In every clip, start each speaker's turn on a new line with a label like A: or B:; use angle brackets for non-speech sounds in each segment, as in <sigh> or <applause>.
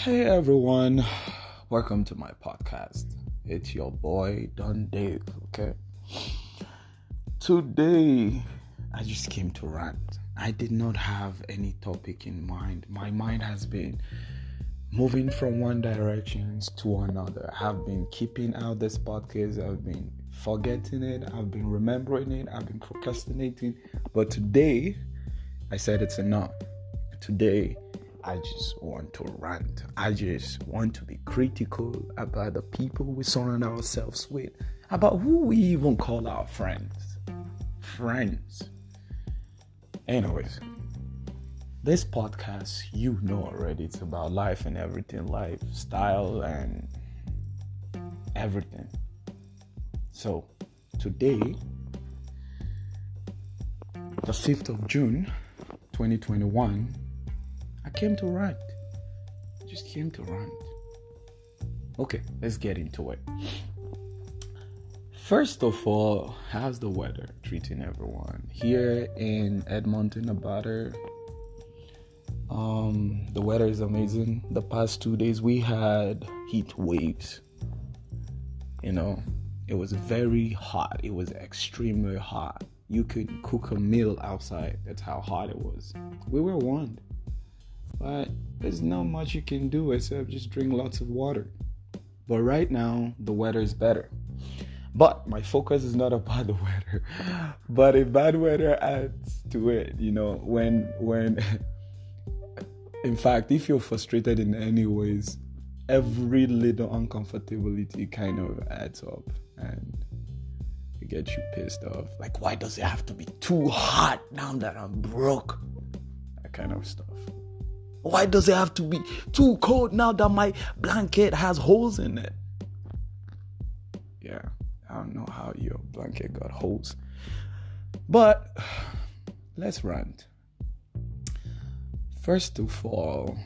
A: Hey everyone, welcome to my podcast. It's your boy Don Dave, okay? Today, I just came to rant. I did not have any topic in mind. My mind has been moving from one direction to another. I've been keeping out this podcast, I've been forgetting it, I've been remembering it, I've been procrastinating. But today, I said it's enough. Today, I just want to rant. I just want to be critical about the people we surround ourselves with, about who we even call our friends. Friends. Anyways, this podcast, you know already, it's about life and everything lifestyle and everything. So, today, the 5th of June, 2021, I came to rant. Just came to rant. Okay, let's get into it. First of all, how's the weather treating everyone? Here in Edmonton, Alberta, um, the weather is amazing. The past two days we had heat waves. You know, it was very hot. It was extremely hot. You could cook a meal outside. That's how hot it was. We were warned. But there's not much you can do except just drink lots of water. But right now, the weather is better. But my focus is not <laughs> about the weather, but if bad weather adds to it. You know, when when, <laughs> in fact, if you're frustrated in any ways, every little uncomfortability kind of adds up and it gets you pissed off. Like, why does it have to be too hot now that I'm broke? That kind of stuff. Why does it have to be too cold now that my blanket has holes in it? Yeah, I don't know how your blanket got holes. But let's rant. First of all,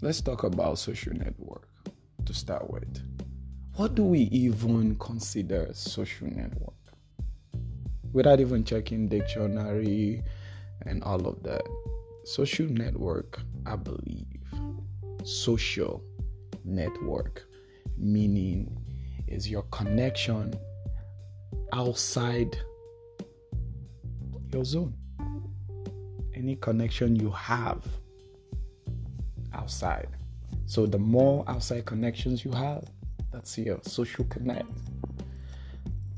A: let's talk about social network to start with. What do we even consider social network? Without even checking dictionary and all of that. Social network I believe, social network, meaning is your connection outside your zone. Any connection you have outside. So the more outside connections you have, that's your social connect.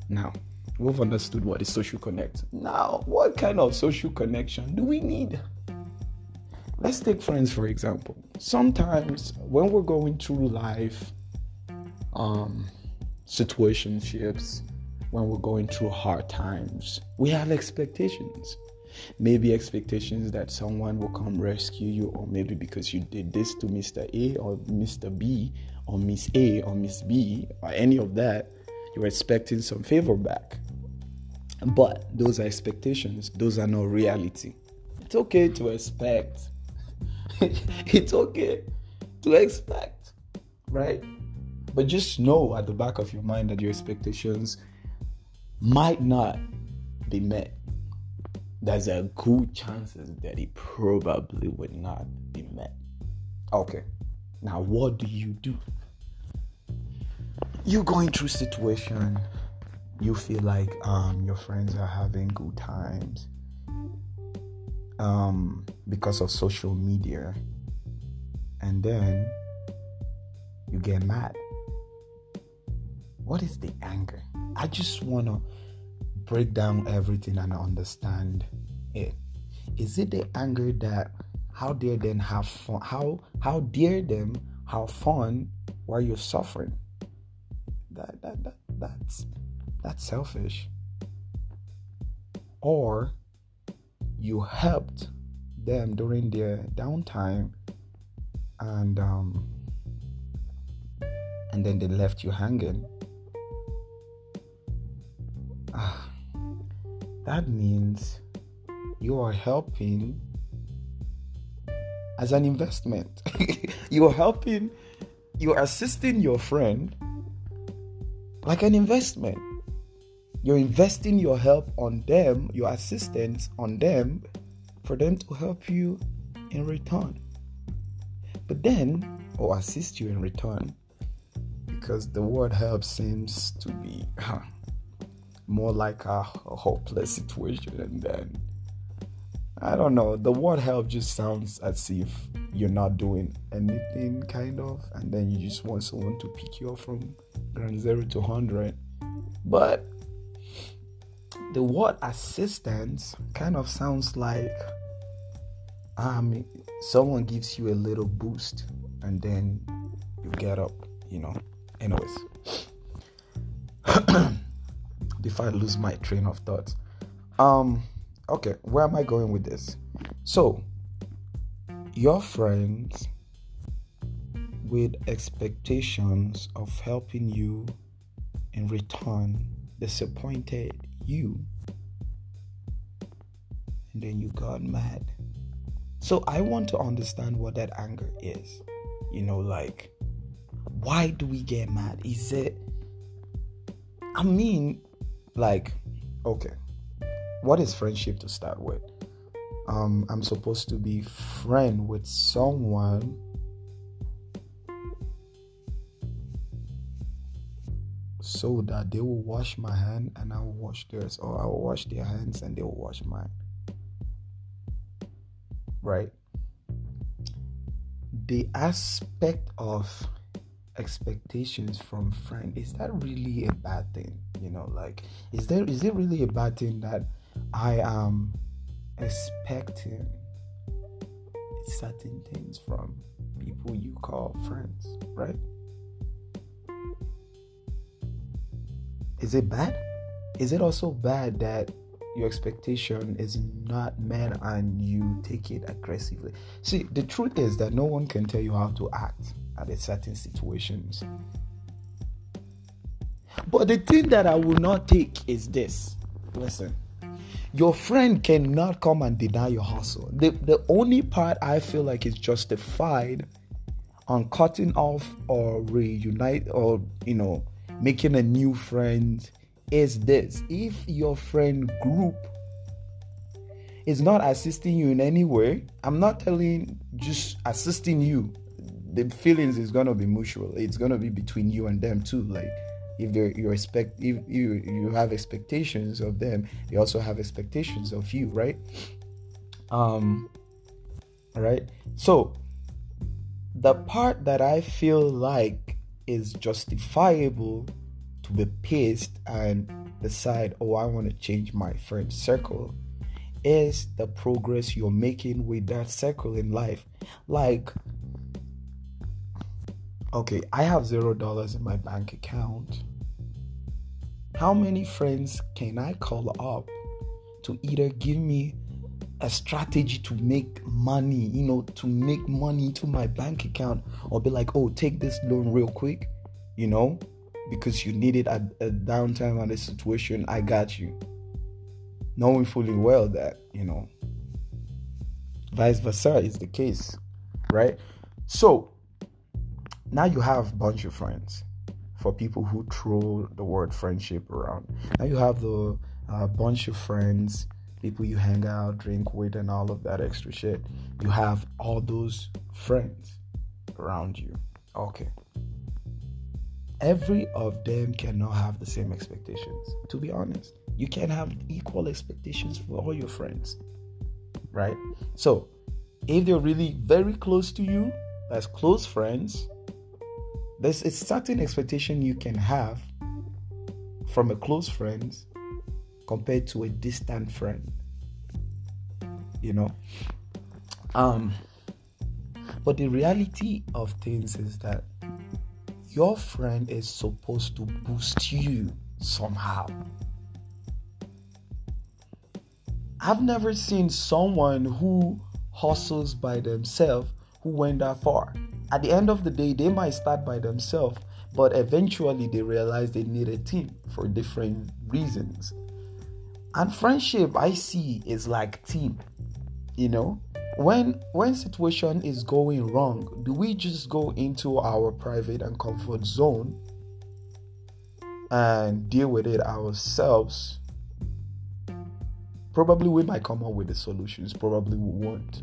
A: Now, we've understood what is social connect. Now, what kind of social connection do we need? Let's take friends for example. Sometimes when we're going through life um, situationships, when we're going through hard times, we have expectations. Maybe expectations that someone will come rescue you, or maybe because you did this to Mr. A or Mr. B or Miss A or Miss B or any of that, you're expecting some favor back. But those are expectations, those are not reality. It's okay to expect <laughs> it's okay to expect, right? But just know at the back of your mind that your expectations might not be met. There's a good chances that it probably would not be met. Okay, now what do you do? You're going through situation. You feel like um, your friends are having good times um, because of social media, and then you get mad. What is the anger? I just want to break down everything and understand it. Is it the anger that how dare them have fun? How how dare them have fun while you're suffering? That that, that that's that's selfish. Or you helped them during their downtime and um, and then they left you hanging. Ah, that means you are helping as an investment. <laughs> You are helping you are assisting your friend like an investment you're investing your help on them, your assistance on them, for them to help you in return. But then or assist you in return because the word help seems to be huh, more like a, a hopeless situation and then I don't know. The word help just sounds as if you're not doing anything, kind of, and then you just want someone to pick you up from ground zero to 100. But the word assistance kind of sounds like um, someone gives you a little boost and then you get up, you know. Anyways, <clears throat> before I lose my train of thought, um, okay, where am I going with this? So, your friends with expectations of helping you in return disappointed you. And then you got mad. So i want to understand what that anger is. You know like why do we get mad? Is it i mean like okay what is friendship to start with? Um, I'm supposed to be friend with someone so that they will wash my hand and I will wash theirs, or I will wash their hands and they will wash mine. Right? The aspect of expectations from friend is that really a bad thing? You know, like is there is it really a bad thing that I am expecting certain things from people you call friends, right? Is it bad? Is it also bad that your expectation is not met and you take it aggressively? See, the truth is that no one can tell you how to act at a certain situations. But the thing that I will not take is this. Listen, your friend cannot come and deny your hustle. The, the only part I feel like is justified on cutting off or reunite or, you know, making a new friend is this. If your friend group is not assisting you in any way, I'm not telling just assisting you. The feelings is gonna be mutual. It's gonna be between you and them too. Like if they you expect if you you have expectations of them they also have expectations of you right um right so the part that i feel like is justifiable to be pissed and decide oh i want to change my friend circle is the progress you're making with that circle in life like okay, I have zero dollars in my bank account. How many friends can I call up to either give me a strategy to make money, you know, to make money to my bank account, or be like, oh, take this loan real quick, you know, because you need it at a downtime and a situation, I got you. Knowing fully well that, you know, vice versa is the case, right? So, now you have a bunch of friends for people who throw the word friendship around. Now you have the uh, bunch of friends, people you hang out, drink with, and all of that extra shit. You have all those friends around you. Okay. Every of them cannot have the same expectations. To be honest, you can't have equal expectations for all your friends, right? So, if they're really very close to you, as close friends, there's a certain expectation you can have from a close friend compared to a distant friend. You know? Um but the reality of things is that your friend is supposed to boost you somehow. I've never seen someone who hustles by themselves who went that far at the end of the day, they might start by themselves, but eventually they realize they need a team for different reasons. And friendship, I see, is like team. You know, when when situation is going wrong, do we just go into our private and comfort zone and deal with it ourselves? Probably we might come up with the solutions. Probably we won't.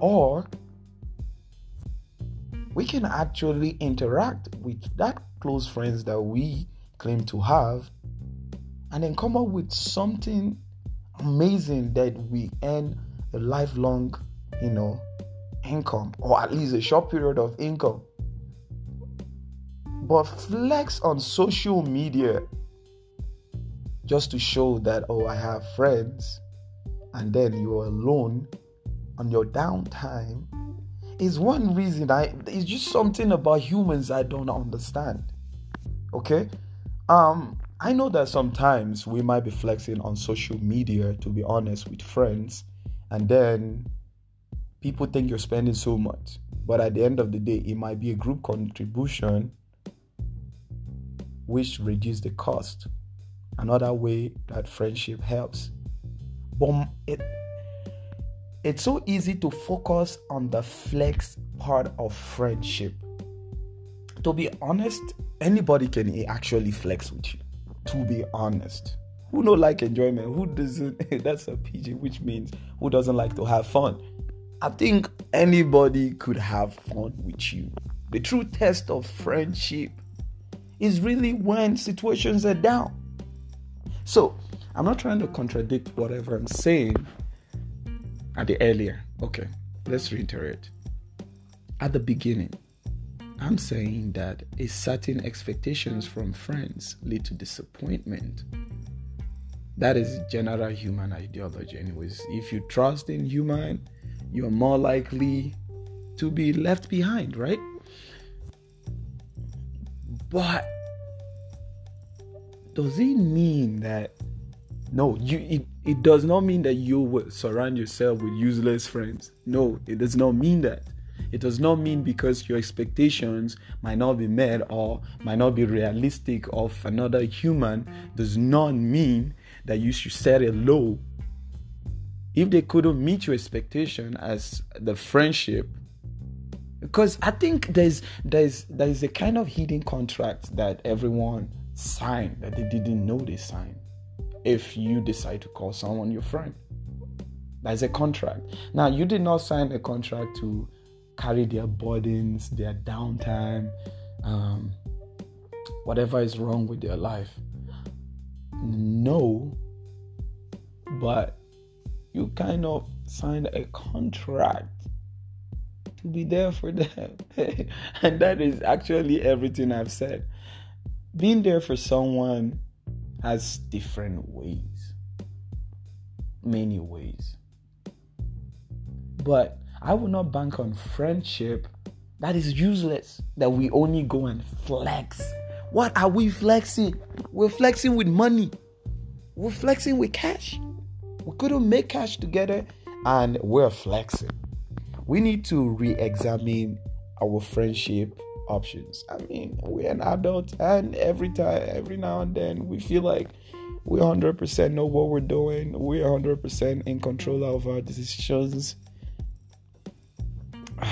A: Or we can actually interact with that close friends that we claim to have and then come up with something amazing that we earn a lifelong, you know, income or at least a short period of income. But flex on social media just to show that, oh, I have friends, and then you're alone on your downtime is one reason I it's just something about humans I don't understand. Okay? Um I know that sometimes we might be flexing on social media to be honest with friends and then people think you're spending so much. But at the end of the day, it might be a group contribution which reduce the cost. Another way that friendship helps. But it it's so easy to focus on the flex part of friendship. To be honest, anybody can actually flex with you. To be honest. Who don't like enjoyment? Who doesn't? <laughs> That's a PG, which means who doesn't like to have fun? I think anybody could have fun with you. The true test of friendship is really when situations are down. So, I'm not trying to contradict whatever I'm saying at the earlier. Okay, let's reiterate. At the beginning, I'm saying that a certain expectations from friends lead to disappointment. That is general human ideology, anyways. If you trust in human, you're more likely to be left behind, right? But does it mean that no, you it, it does not mean that you will surround yourself with useless friends. No, it does not mean that. It does not mean because your expectations might not be met or might not be realistic of another human does not mean that you should set a low. If they couldn't meet your expectation as the friendship because i think there's there's there's a kind of hidden contract that everyone signed that they didn't know they signed if you decide to call someone your friend. There's a contract. Now you did not sign a contract to carry their burdens their downtime um, whatever is wrong with their life no but you kind of signed a contract to be there for them. <laughs> and that is actually everything I've said. Being there for someone has different ways, many ways. But I will not bank on friendship that is useless, that we only go and flex. What are we flexing? We're flexing with money, we're flexing with cash. We couldn't make cash together and we're flexing. We need to re examine our friendship options. I mean, we're an adult, and every time, every now and then, we feel like we 100% know what we're doing, we're 100% in control of our decisions. <sighs>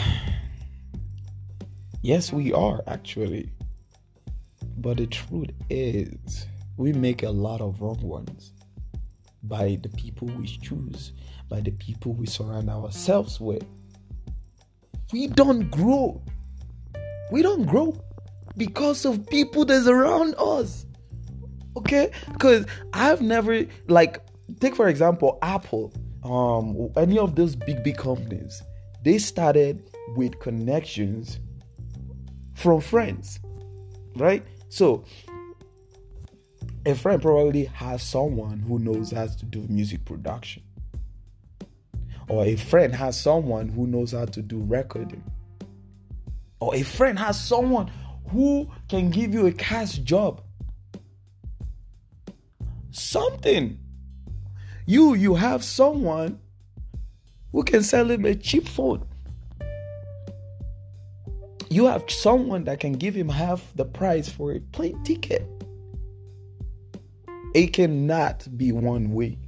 A: yes, we are actually. But the truth is, we make a lot of wrong ones by the people we choose, by the people we surround ourselves with. We don't grow. We don't grow because of people that's around us. Okay? Because I've never like take for example Apple, um, any of those big big companies, they started with connections from friends. Right? So a friend probably has someone who knows how to do music production. Or a friend has someone who knows how to do recording. Or a friend has someone who can give you a cash job. Something. You you have someone who can sell him a cheap phone. You have someone that can give him half the price for a plane ticket. It cannot be one way.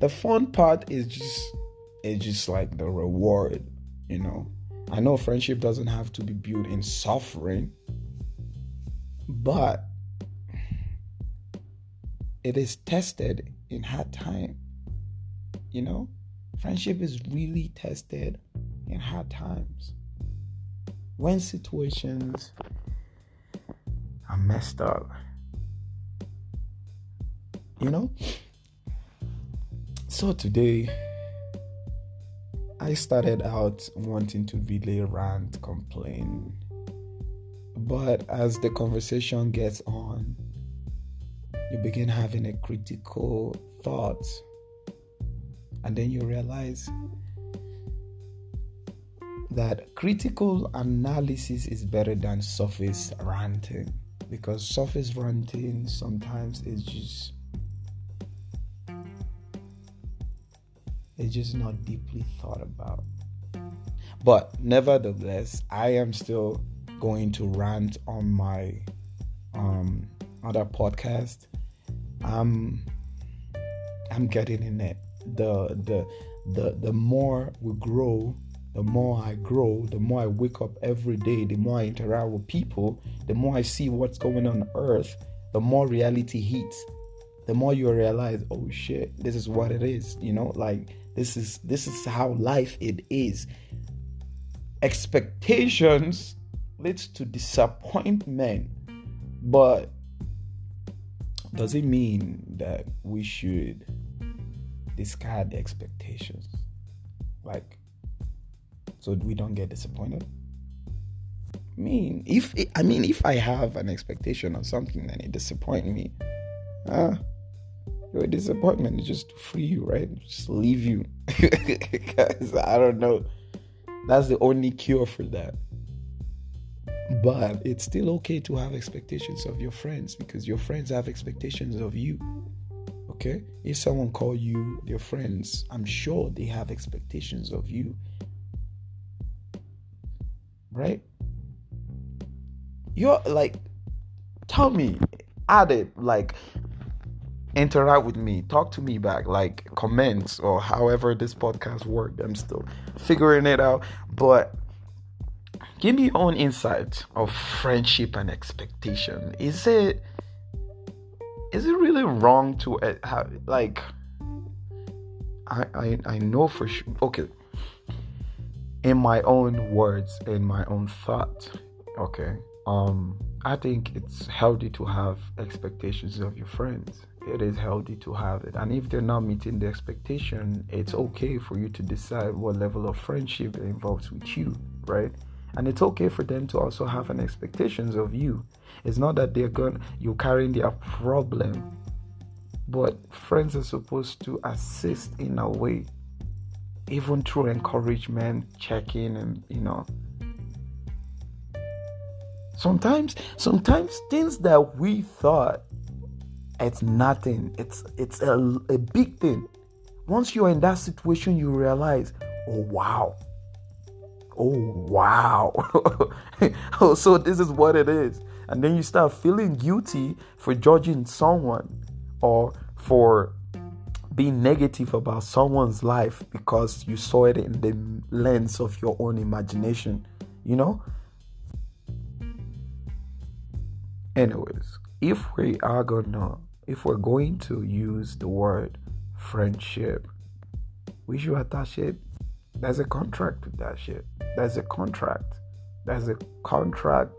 A: The fun part is just it's just like the reward, you know. I know friendship doesn't have to be built in suffering, but it is tested in hard time. You know, friendship is really tested in hard times. when situations are messed up. You know? So today, I started out wanting to really rant, complain. But as the conversation gets on, you begin having a critical thought. And then you realize that critical analysis is better than surface ranting. Because surface ranting sometimes is just it's just not deeply thought about. But nevertheless i am still going to rant on my um other podcast. I'm i'm getting in it the the the the more we grow the more I grow, the more I wake up every day, the more I interact with people, the more I see what's going on earth, the more reality hits. The more you realize, oh shit, this is what it is, you know, like this is this is how life it is. Expectations leads to disappointment, but does it mean that we should discard expectations? Like so we don't get disappointed. I mean, if I mean if I have an expectation of something and it disappoints me, ah, your disappointment is just to free you, right? Just leave you. <laughs> Because I don't know. That's the only cure for that. But it's still okay to have expectations of your friends because your friends have expectations of you. Okay? If someone call you their friends, I'm sure they have expectations of you right? You're like, tell me, add it, like, interact with me, talk to me back, like, comments or however this podcast worked. I'm still figuring it out, but give me your own insight of friendship and expectation. Is it is it really wrong to uh, have like I, I I know for sure. Okay, in my own words, in my own thought, okay, um, I think it's healthy to have expectations of your friends. It is healthy to have it. And if they're not meeting the expectation, it's okay for you to decide what level of friendship it involves with you, right? And it's okay for them to also have an expectations of you. It's not that they're going you're carrying their problem. But friends are supposed to assist in a way even through encouragement, checking, and you know. Sometimes, sometimes things that we thought it's nothing, it's it's a, a big thing. Once you're in that situation, you realize, oh wow, oh wow, oh <laughs> so this is what it is, and then you start feeling guilty for judging someone or for being negative about someone's life because you saw it in the lens of your own imagination, you know? Anyways, if we are gonna, if we're going to use the word friendship, we should attach it. There's a contract with that shit. There's a contract. There's a contract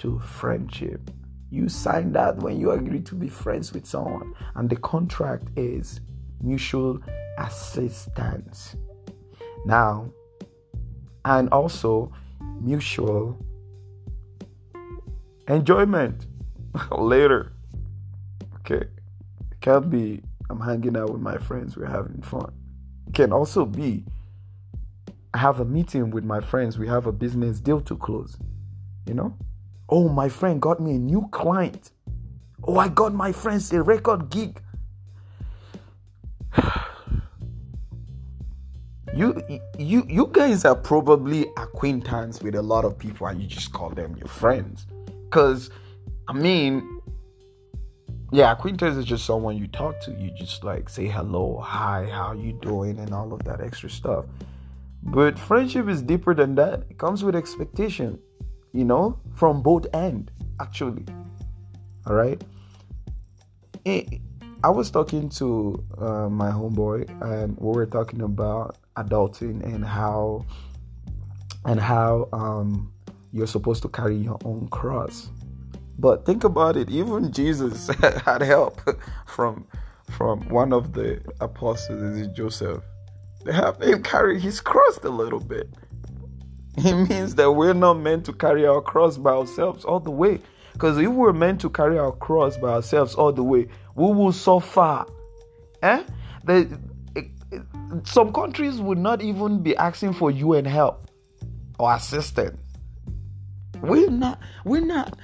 A: to friendship. You sign that when you agree to be friends with someone, and the contract is mutual assistance. Now, and also mutual enjoyment <laughs> later. Okay. It can't be I'm hanging out with my friends, we're having fun. It can also be I have a meeting with my friends, we have a business deal to close. You know? Oh, my friend got me a new client. Oh, I got my friends a record gig. <sighs> you you you guys are probably acquaintance with a lot of people and you just call them your friends. Because i mean yeah acquaintance is just someone you talk to. You just like say hello hi how you doing and all of that extra stuff. But friendship is deeper than that. It comes with expectation you know from both end actually all right I was talking to uh, my homeboy, and we were talking about adulting and how and how um, you're supposed to carry your own cross. But think about it, even Jesus <laughs> had help <laughs> from from one of the apostles, Joseph. They have him carry his cross a little bit. <laughs> It means that we're not meant to carry our cross by ourselves all the way. Because if we're meant to carry our cross by ourselves all the way, we will suffer. Eh? The, it, it, some countries would not even be asking for UN help or assistance. We're not, we're not.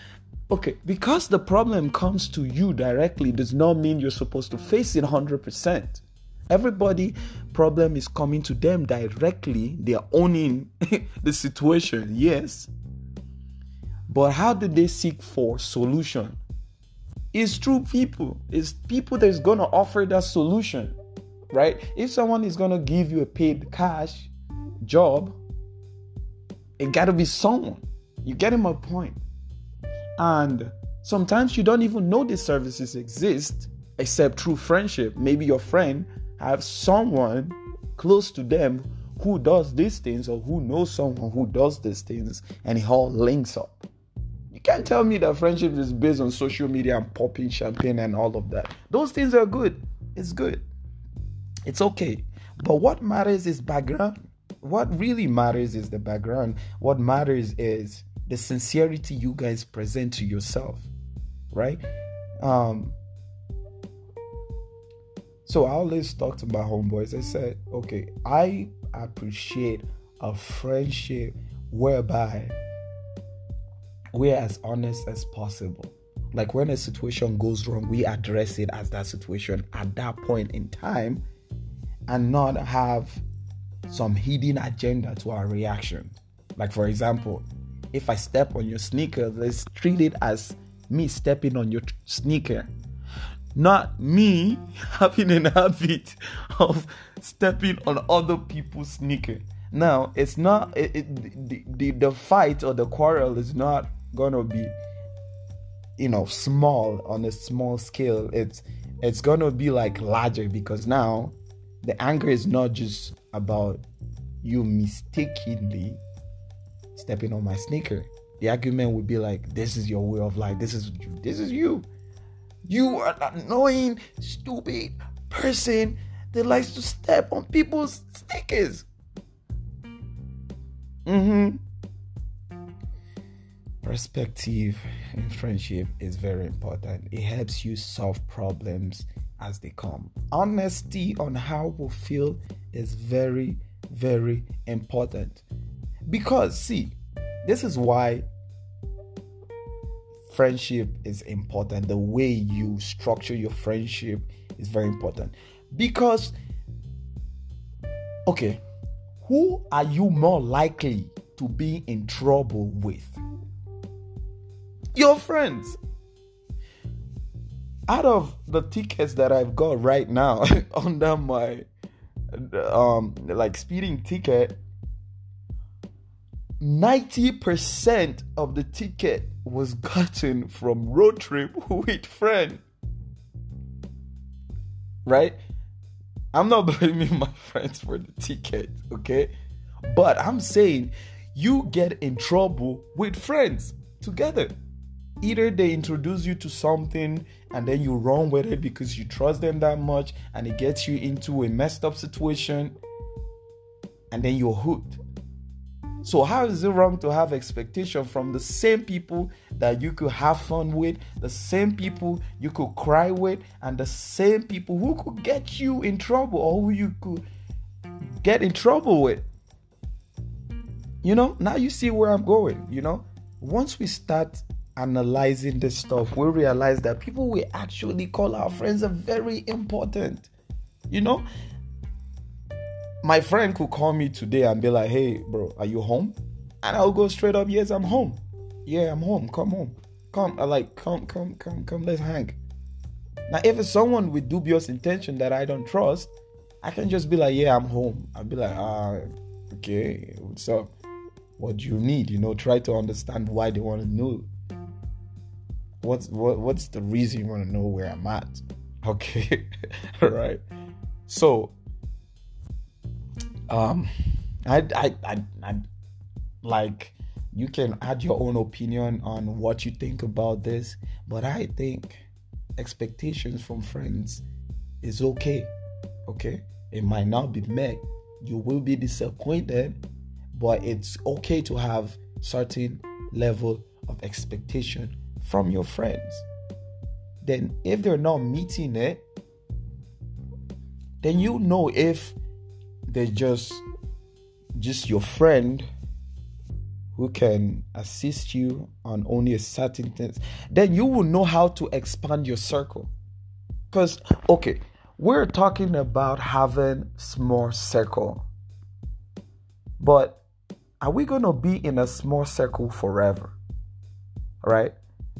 A: Okay, because the problem comes to you directly does not mean you're supposed to face it 100%. Everybody problem is coming to them directly. They are owning <laughs> the situation. Yes. But how do they seek for solution? It's through people. It's people that's gonna offer that solution. Right? If someone is gonna give you a paid cash job, it gotta be someone. You get my point. And sometimes you don't even know these services exist except through friendship. Maybe your friend have someone close to them who does these things or who knows someone who does these things and it all links up. You can't tell me that friendship is based on social media and popping champagne and all of that. Those things are good. It's good. It's okay. But what matters is background. What really matters is the background. What matters is the sincerity you guys present to yourself. Right? Um so I always talk to my homeboys. I said, okay, I appreciate a friendship whereby we're as honest as possible. Like when a situation goes wrong, we address it as that situation at that point in time and not have some hidden agenda to our reaction. Like, for example, if I step on your sneaker, let's treat it as me stepping on your sneaker not me <laughs> having an habit of stepping on other people's sneaker. Now, it's not it, it, the, the the fight or the quarrel is not gonna be you know small on a small scale. It's it's gonna be like larger because now the anger is not just about you mistakenly stepping on my sneaker. The argument would be like, "This is your way of life. This is this is you." You are an annoying, stupid person that likes to step on people's sneakers. Mm-hmm. Perspective in friendship is very important. It helps you solve problems as they come. Honesty on how we feel is very, very important. Because, see, this is why friendship is important. The way you structure your friendship is very important. Because, okay, who are you more likely to be in trouble with? Your friends. Out of the tickets that I've got right now <laughs> under my um like speeding ticket, 90% of the ticket was gotten from road trip <laughs> with friend. Right? I'm not <laughs> blaming my friends for the ticket, okay? But I'm saying you get in trouble with friends together. Either they introduce you to something and then you run with it because you trust them that much and it gets you into a messed up situation and then you're hooked so, how is it wrong to have expectation from the same people that you could have fun with, the same people you could cry with, and the same people who could get you in trouble or who you could get in trouble with? You know, now you see where I'm going. You know, once we start analyzing this stuff, we realize that people we actually call our friends are very important. You know, my friend could call me today and be like, hey, bro, are you home? And I'll go straight up, yes, I'm home. Yeah, I'm home. Come home. Come. I like, come, come, come, come, let's hang. Now, if it's someone with dubious intention that I don't trust, I can just be like, yeah, I'm home. I'll be like, ah, okay, what's up? What do you need? You know, try to understand why they want to know. What's what, what's the reason you want to know where I'm at? <laughs> Okay, <laughs> all right. So um I, I i i like you can add your own opinion on what you think about this, but I think expectations from friends is okay. Okay? It might not be met. You will be disappointed, but it's okay to have certain level of expectation from your friends. Then if they're not meeting it, then you know if they're just just your friend who can assist you on only a certain things, then you will know how to expand your circle. Because, okay, we're talking about having small circle. But are we going to be in a small circle forever? Right?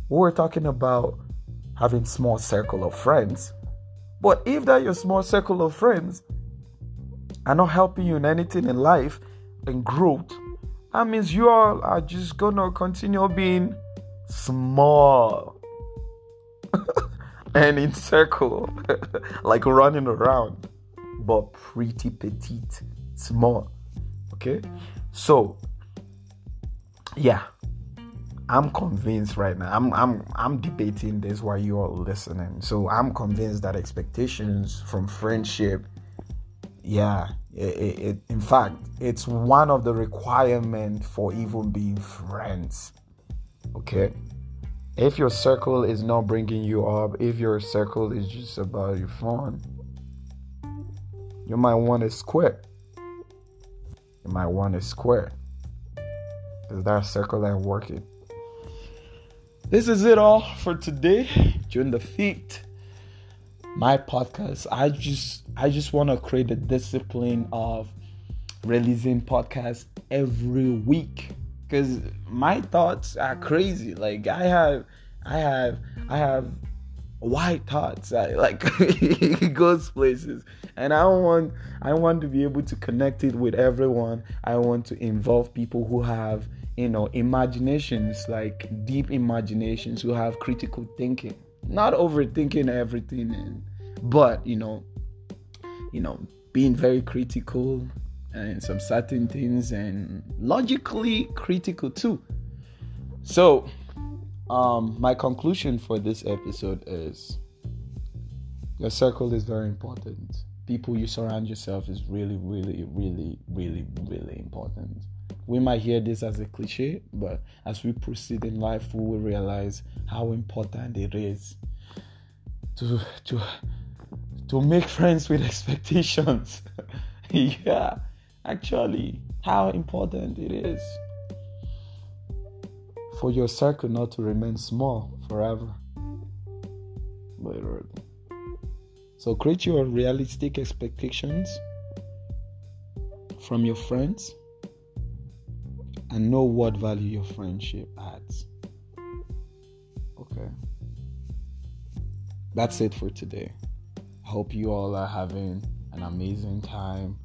A: We're talking about having small circle of friends. But if that your small circle of friends are not helping you in anything in life and growth, that means you all are just gonna continue being small <laughs> and in circle, <laughs> like running around, but pretty petite, small. Okay, so yeah, I'm convinced right now. I'm I'm I'm debating this while you are listening. So I'm convinced that expectations from friendship, yeah, it, it, in fact, it's one of the requirements for even being friends. Okay, if your circle is not bringing you up, if your circle is just about your phone you might want to square. You might want to square. Because that circle ain't working. This is it all for today. June the 5th. My podcast. I just I just want to create a discipline of releasing podcasts every week because my thoughts are crazy. Like I have, I have, I have white thoughts. I, like <laughs> it goes places, and I want, I want to be able to connect it with everyone. I want to involve people who have, you know, imaginations like deep imaginations, who have critical thinking, not overthinking everything, and but you know, you know, being very critical and some certain things and logically critical too. So, um, my conclusion for this episode is your circle is very important. People you surround yourself is really, really, really, really, really important. We might hear this as a cliche, but as we proceed in life, we will realize how important it is to to to make friends with expectations. <laughs> yeah actually how important it is for your circle not to remain small forever. Literally. So create your realistic expectations from your friends and know what value your friendship adds. Okay. That's it for today. Hope you all are having an amazing time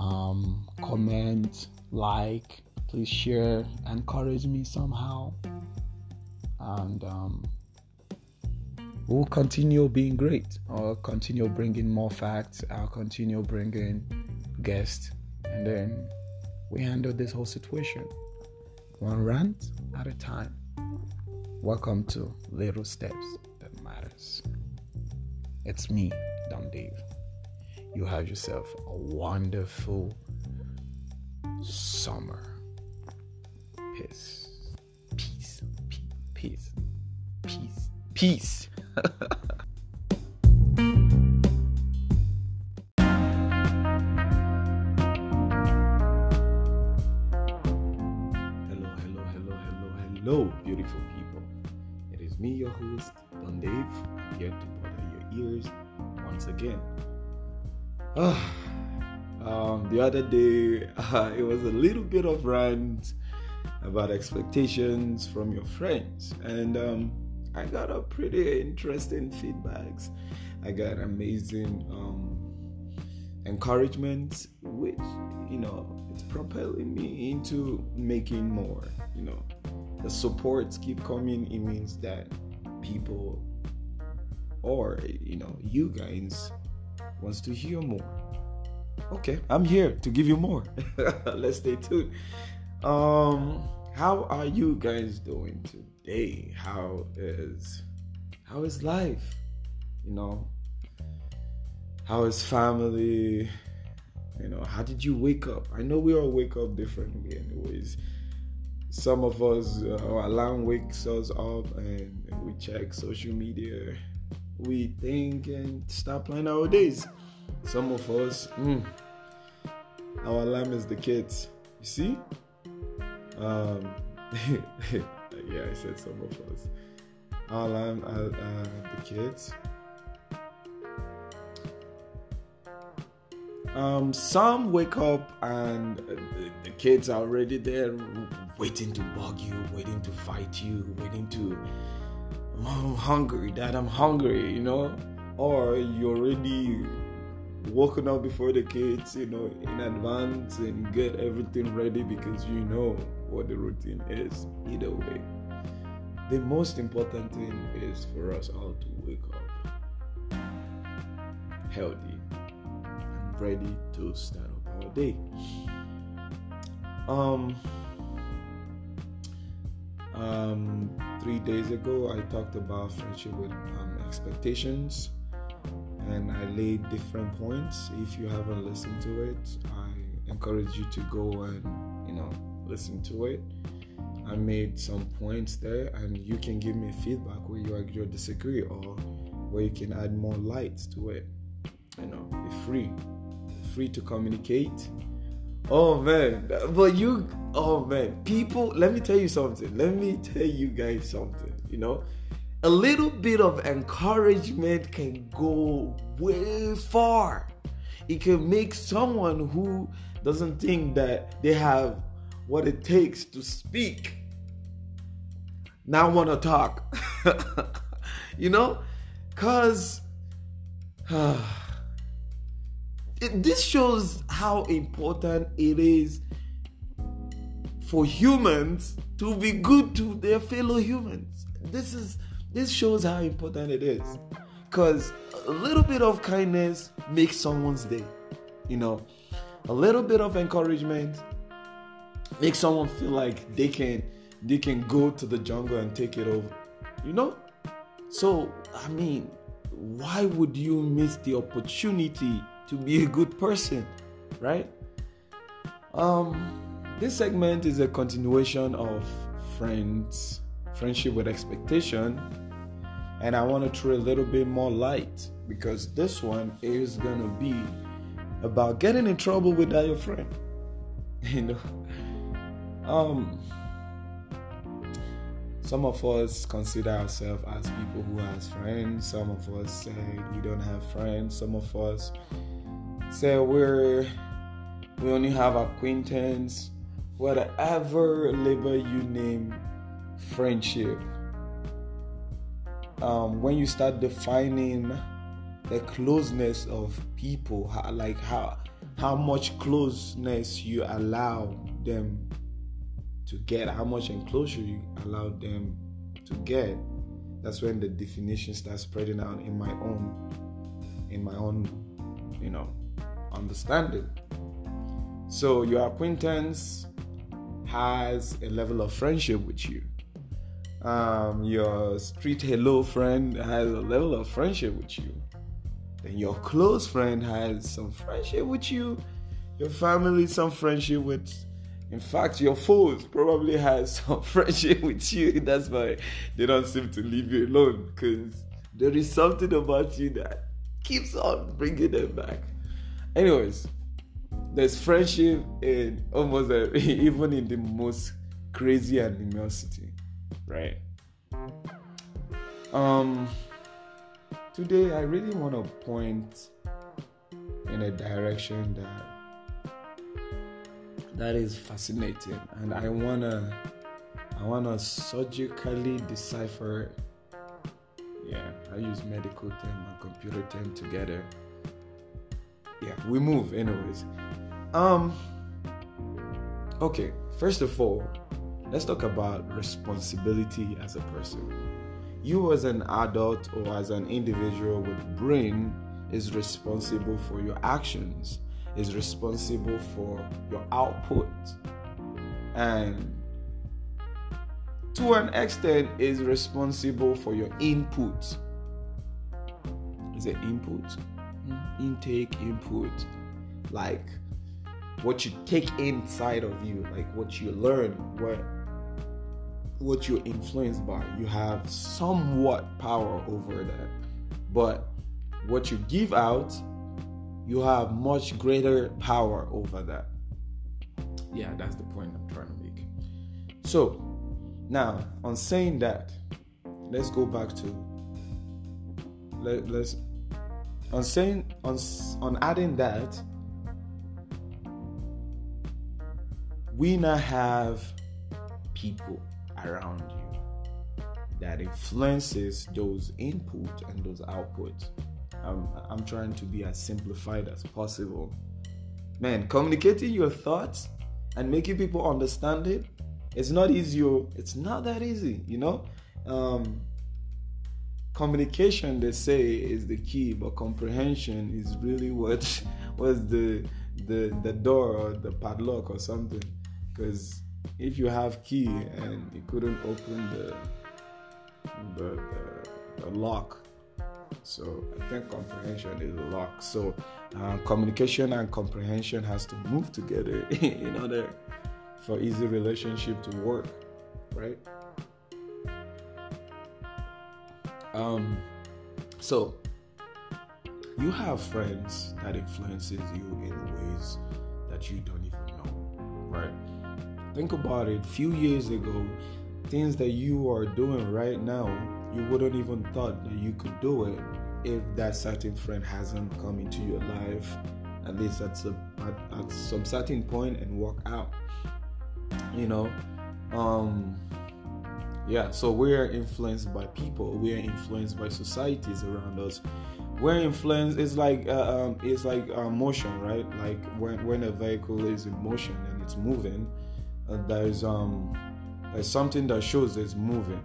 A: um, comment, like, please share, encourage me somehow, and um, we'll continue being great. I'll continue bringing more facts. I'll continue bringing guests, and then we handle this whole situation one rant at a time. Welcome to Little Steps That Matters. It's me, Don Dave you have yourself a wonderful summer. Peace. Peace. Peace. Peace. Peace. <laughs> host, Don Dave, here to bother your ears once again. um, the other day, uh, <laughs> it was a little bit of rant about expectations from your friends, and um, I got a pretty interesting feedbacks. I got amazing um, encouragement, which you know it's propelling me into making more. You know, the supports keep coming. It means that people, or you know, you guys wants to hear more. Okay, I'm here to give you more. <laughs> Let's stay tuned. Um, how are you guys doing today? How is how is life? You know, how is family? You know, how did you wake up? I know we all wake up differently, anyways. Some of us, uh, our alarm wakes us up and we check social media. We think and start planning our days. Some of us, mm, our alarm is the kids. You see? Um, <laughs> yeah, I said some of us. Our alarm are uh, the kids. Um, some wake up and the, the, kids are already there, waiting to bug you, waiting to fight you, waiting to. I'm hungry, Dad. I'm hungry. You know, or you're already woken up before the kids, you know, in advance and get everything ready because you know what the routine is. Either way, the most important thing is for us all to wake up healthy ready to start up our day. Um, um, three days ago, I talked about friendship with um, expectations and I laid different points. If you haven't listened to it, I encourage you to go and you know listen to it. I made some points there, and you can give me feedback where you agree or disagree, or where you can add more light to it. You know, be free, free to communicate. Oh man, but you, oh man, people. Let me tell you something. Let me tell you guys something. You know, a little bit of encouragement can go way far. It can make someone who doesn't think that they have what it takes to speak now want to talk. <laughs> you know? Because <sighs> ah, uh, this shows how important it is for humans to be good to their fellow humans. This is this shows how important it is. Because a little bit of kindness makes someone's day. You know, a little bit of encouragement makes someone feel like they can they can go to the jungle and take it over. You know? So, I mean, why would you miss the opportunity to be a good person, right? Um this segment is a continuation of friends friendship with expectation. And I want to throw a little bit more light because this one is to be about getting in trouble with your friend. <laughs> You know, um, some of us consider ourselves as people who has friends. Some of us say we don't have friends. Some of us say we're we only have acquaintance. Whatever label you name friendship. Um, when you start defining the closeness of people, like how how much closeness you allow them to get, how much enclosure you allow them to get, that's when the definition starts spreading out in my own, in my own, understanding. So your acquaintance has a level of friendship with you um, your street hello friend has a level of friendship with you. Then your close friend has some friendship with you. Your family some friendship with. In fact, your foes probably has <laughs> some friendship with you. That's why they don't seem to leave you alone because there is something about you that keeps on bringing them back. Anyways, there's friendship in almost <laughs> even in the most crazy animosity right? Um, today I really want to point in a direction that that is fascinating, and I wanna I wanna surgically decipher. Yeah, I use medical term and computer term together. Yeah, we move anyways. Um. Okay, first of all, let's talk about responsibility as a person. You, as an adult or as an individual with brain, is responsible for your actions, is responsible for your output. And to an extent is responsible for your input. Is it input? Intake, input. Like what you take inside of you, like what you learn, what what you're influenced by. You have somewhat power over that. But what you give out, you have much greater power over that. Yeah, that's the point I'm trying to make. So, now on saying that, let's go back to let, let's on saying on on adding that we now have people around you that influences those input and those outputs. I'm, I'm trying to be as simplified as possible. Man, communicating your thoughts and making people understand it, it's not easy. Oh. It's not that easy, you know. Um, communication, they say, is the key, but comprehension is really <laughs> what was the the the door or the padlock or something. Because if you have key and you couldn't open the the, the, the lock so i think comprehension is a lock so uh, communication and comprehension has to move together <laughs> in order for easy relationship to work right um so you have friends that influences you in ways that you don't even know right Think about it. Few years ago, things that you are doing right now, you wouldn't even thought that you could do it if that certain friend hasn't come into your life, at least at some at, at some certain point and walk out. You know, um, yeah. So we're influenced by people. We're influenced by societies around us. We're influenced. It's like uh, um, it's like uh, motion, right? Like when when a vehicle is in motion and it's moving there's um there's something that shows it's moving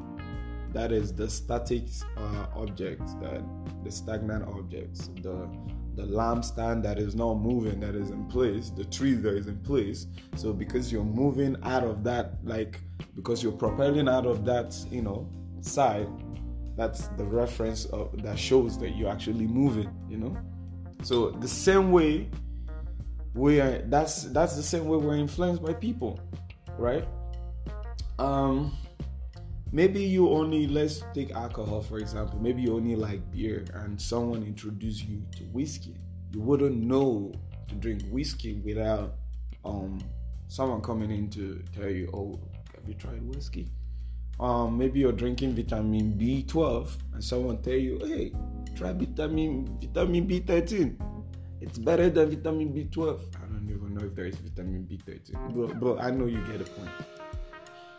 A: that is the static uh, objects that the stagnant objects the the lampstand that is not moving that is in place the tree that is in place so because you're moving out of that like because you're propelling out of that you know side that's the reference of that shows that you're actually moving you know so the same way we are that's that's the same way we're influenced by people right? Um, maybe you only let's take alcohol for example. Maybe you only like beer, and someone introduced you to whiskey. You wouldn't know to drink whiskey without um someone coming in to tell you, "Oh, have you tried whiskey?" Um, maybe you're drinking vitamin B12, and someone tell you, "Hey, try vitamin vitamin B13. It's better than vitamin B12." i don't even know if there is vitamin B13, but, but I know you get the point.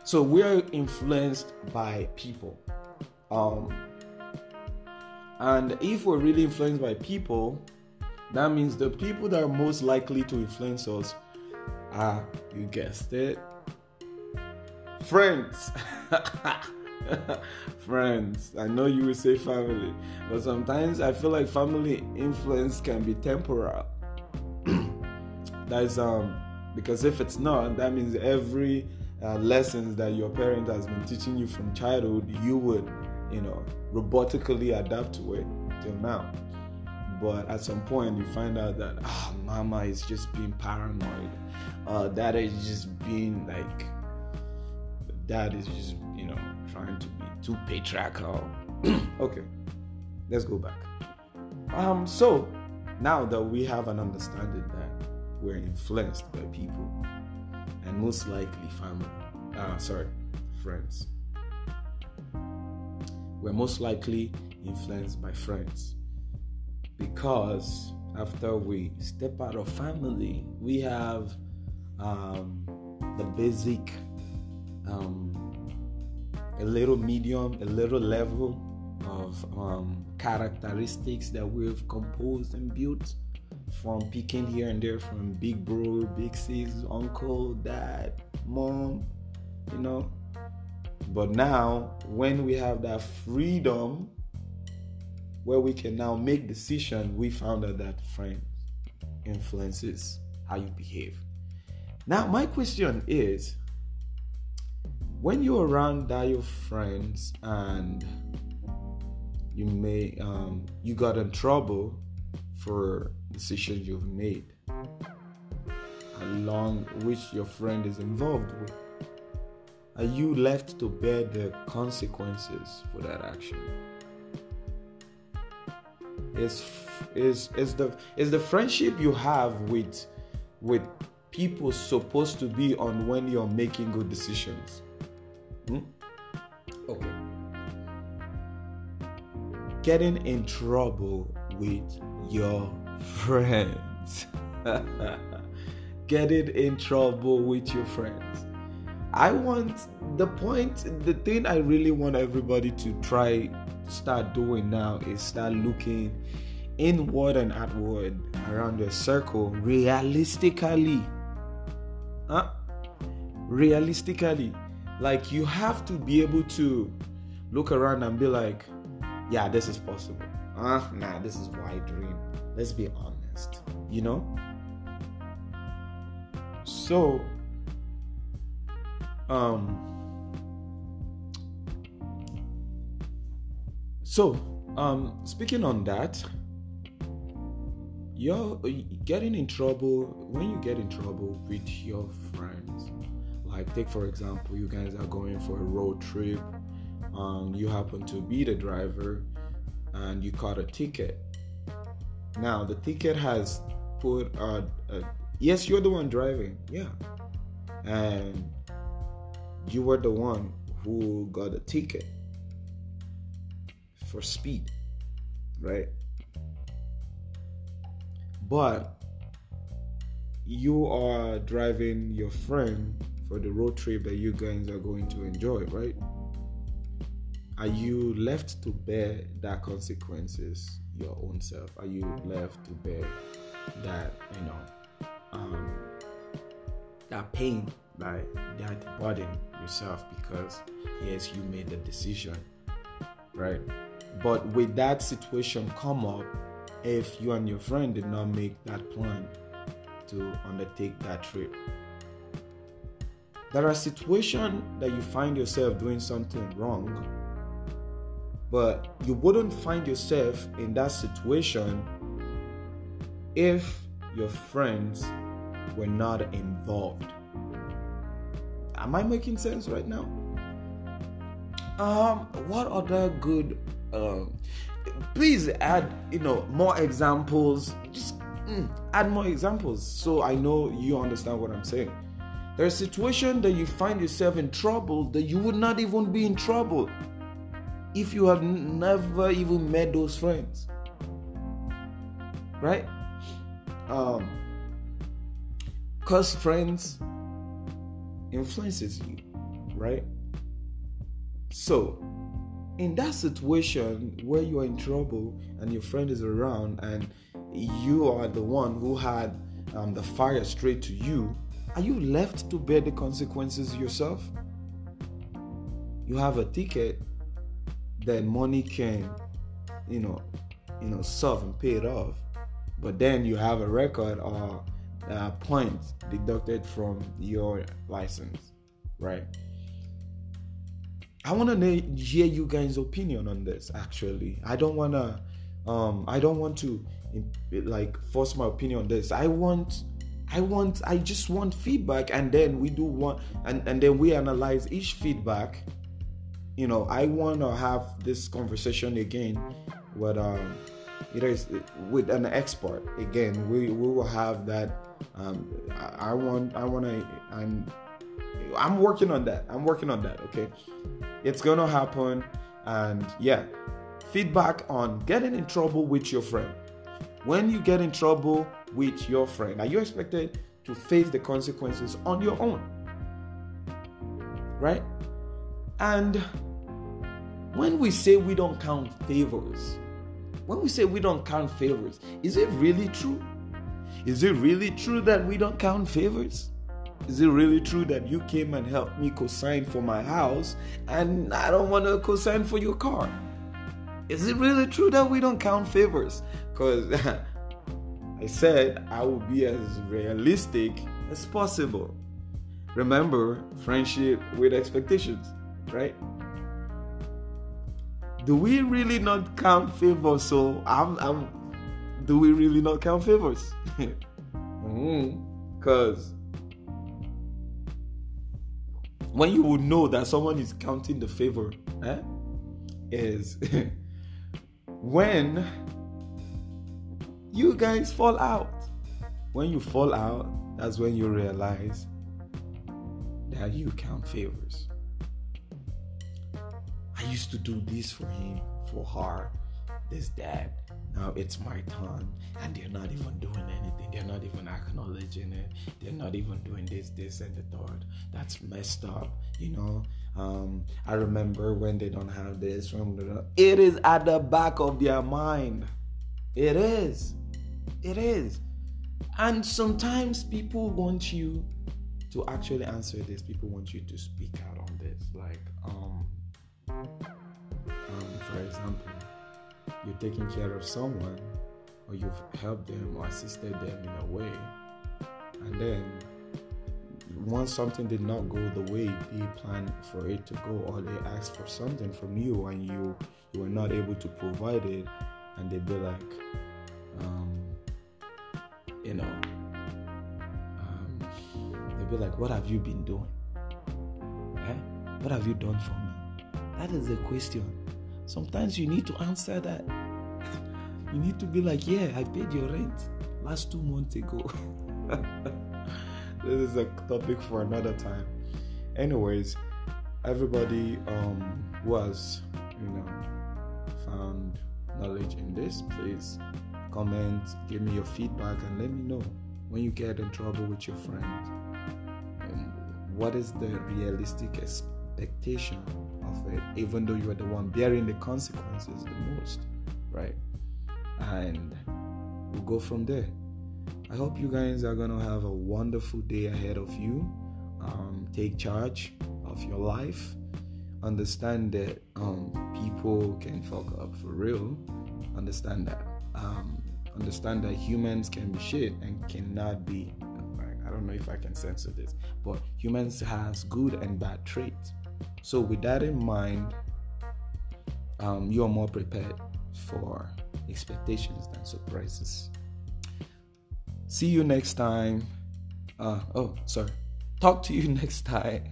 A: So we're influenced by people. Um, and if we're really influenced by people, that means the people that are most likely to influence us are, you guessed it, friends. <laughs> friends. I know you will say family, but sometimes I feel like family influence can be temporal. <clears throat> That's um because if it's not, that means every uh, lessons that your parent has been teaching you from childhood, you would, you know, robotically adapt to it till now. But at some point, you find out that ah, oh, mama is just being paranoid. Uh, dad is just being like, dad is just, you know, trying to be too patriarchal. <clears throat> okay, let's go back. Um, so now that we have an understanding that we're influenced by people and most likely family. Uh, sorry, friends. We're most likely influenced by friends because after we step out of family, we have um, the basic, um, a little medium, a little level of um, characteristics that we've composed and built from picking here and there from big bro, big sis, uncle, dad, mom, you know. But now, when we have that freedom where we can now make decision, we found out that friends influences how you behave. Now, my question is when you're around that your friends and you may um, you got in trouble for decisions you've made along which your friend is involved with are you left to bear the consequences for that action? Is is is the is the friendship you have with with people supposed to be on when you're making good decisions? Hmm? okay. Getting in trouble with your friends getting in trouble with your friends i want the point the thing i really want everybody to try start doing now is start looking inward and outward around your circle realistically. Huh? Realistically. Like you have to be able to look around and be like, yeah, this is possible. Ah, uh, nah, this is my dream. Let's be honest. You know? So um so um speaking on that you're getting in trouble when you get in trouble with your friends like take for example you guys are going for a road trip um, you happen to be the driver and you caught a ticket now the ticket has put a, a yes you're the one driving yeah and you were the one who got a ticket for speed right but you are driving your friend for the road trip that you guys are going to enjoy, right? Are you left to bear that consequences your own self? Are you left to bear that, you know, um, that pain, right? That burden yourself because yes, you made the decision, right? But with that situation come up, if you and your friend did not make that plan to undertake that trip. There are situations that you find yourself doing something wrong, but you wouldn't find yourself in that situation if your friends were not involved. Am I making sense right now? Um, what other good uh, please add you know more examples just mm, add more examples so i know you understand what i'm saying there's a situation that you find yourself in trouble that you would not even be in trouble if you have never even met those friends. Right? Um cause friends influences you right? So in that situation where you are in trouble and your friend is around and you are the one who had um, the fire straight to you, are you left to bear the consequences yourself? You have a ticket that money can, you know, you know, solve and pay it off, but then you have a record or uh, points deducted from your license, right? I want to hear you guys' opinion on this. Actually, I don't want to. Um, I don't want to like force my opinion on this. I want, I want, I just want feedback, and then we do one, and and then we analyze each feedback. You know, I want to have this conversation again with um, either with an expert. Again, we we will have that. Um, I, I want, I want to, I'm, I'm working on that. I'm working on that. Okay it's gonna happen. And yeah, feedback on getting in trouble with your friend. When you get in trouble with your friend, are you expected to face the consequences on your own? Right? And when we say we don't count favors, when we say we don't count favors, is it really true? Is it really true that we don't count favors? Is it really true that you came and helped me co-sign for my house and I don't want to co-sign for your car? Is it really true that we don't count favors? Because <laughs> I said I will be as realistic as possible. remember friendship with expectations, right? Do we really not count favors? So I'm, I'm do we really not count favors? <laughs> Because mm, when you would know that someone is counting the favor, eh, is <laughs> when you guys fall out. When you fall out, that's when you realize that you count favors. I used to do this for him, for her, this, that. Now it's my turn, and they're not even doing anything. They're not even acknowledging it. They're not even doing this, this, and the third. That's messed up, you know. Um, I remember when they don't have this, it is at the back of their mind. It is. It is. And sometimes people want you to actually answer this. People want you to speak out on this. Like, um, um, for example, you're taking care of someone, or you've helped them or assisted them in a way, and then once something did not go the way they planned for it to go, or they asked for something from you and you you were not able to provide it, and they'd be like, um, you know, um, they'd be like, "What have you been doing? Eh? What have you done for me?" That is the question. Sometimes you need to answer that. <laughs> you need to be like, "Yeah, I paid your rent last two months ago." <laughs> this is a topic for another time. Anyways, everybody um, you know, found knowledge in this, please comment, give me your feedback, and let me know when you get in trouble with your friend. What is the realistic expectation of it, even though you are the one bearing the consequences the most, right? And we'll go from there. I hope you guys are gonna have a wonderful day ahead of you. Um, take charge of your life. Understand that um, people can fuck up for real. Understand that. Um, understand that humans can be shit and cannot be. I don't know if I can censor this, but humans has good and bad traits. So with that in mind, um, you are more prepared for expectations than surprises. See you next time. Uh, oh, sorry. Talk to you <laughs> next time.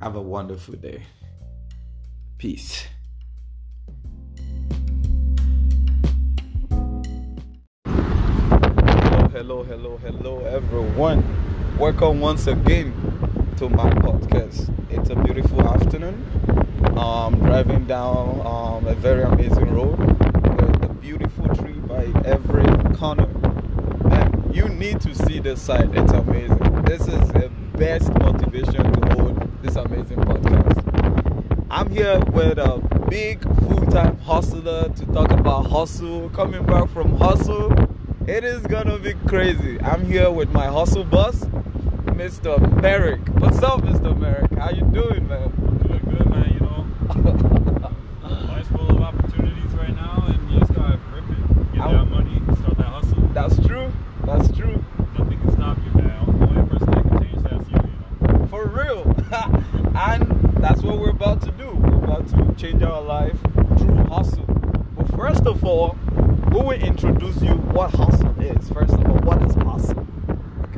A: Have a wonderful day. Peace. Hello, hello, hello, everyone. Welcome once again to my podcast. It's a beautiful afternoon. Um, driving down um, a very amazing road with a beautiful tree by every corner. And you need to see this side. It's amazing. This is the best motivation to hold this amazing podcast. I'm here with a big full-time hustler to talk about hustle. Coming back from hustle, it is gonna be crazy. I'm here with my hustle boss, Mr. Merrick. What's up, Mr. Merrick? How you doing, man?
B: Doing good, man. You know, <laughs>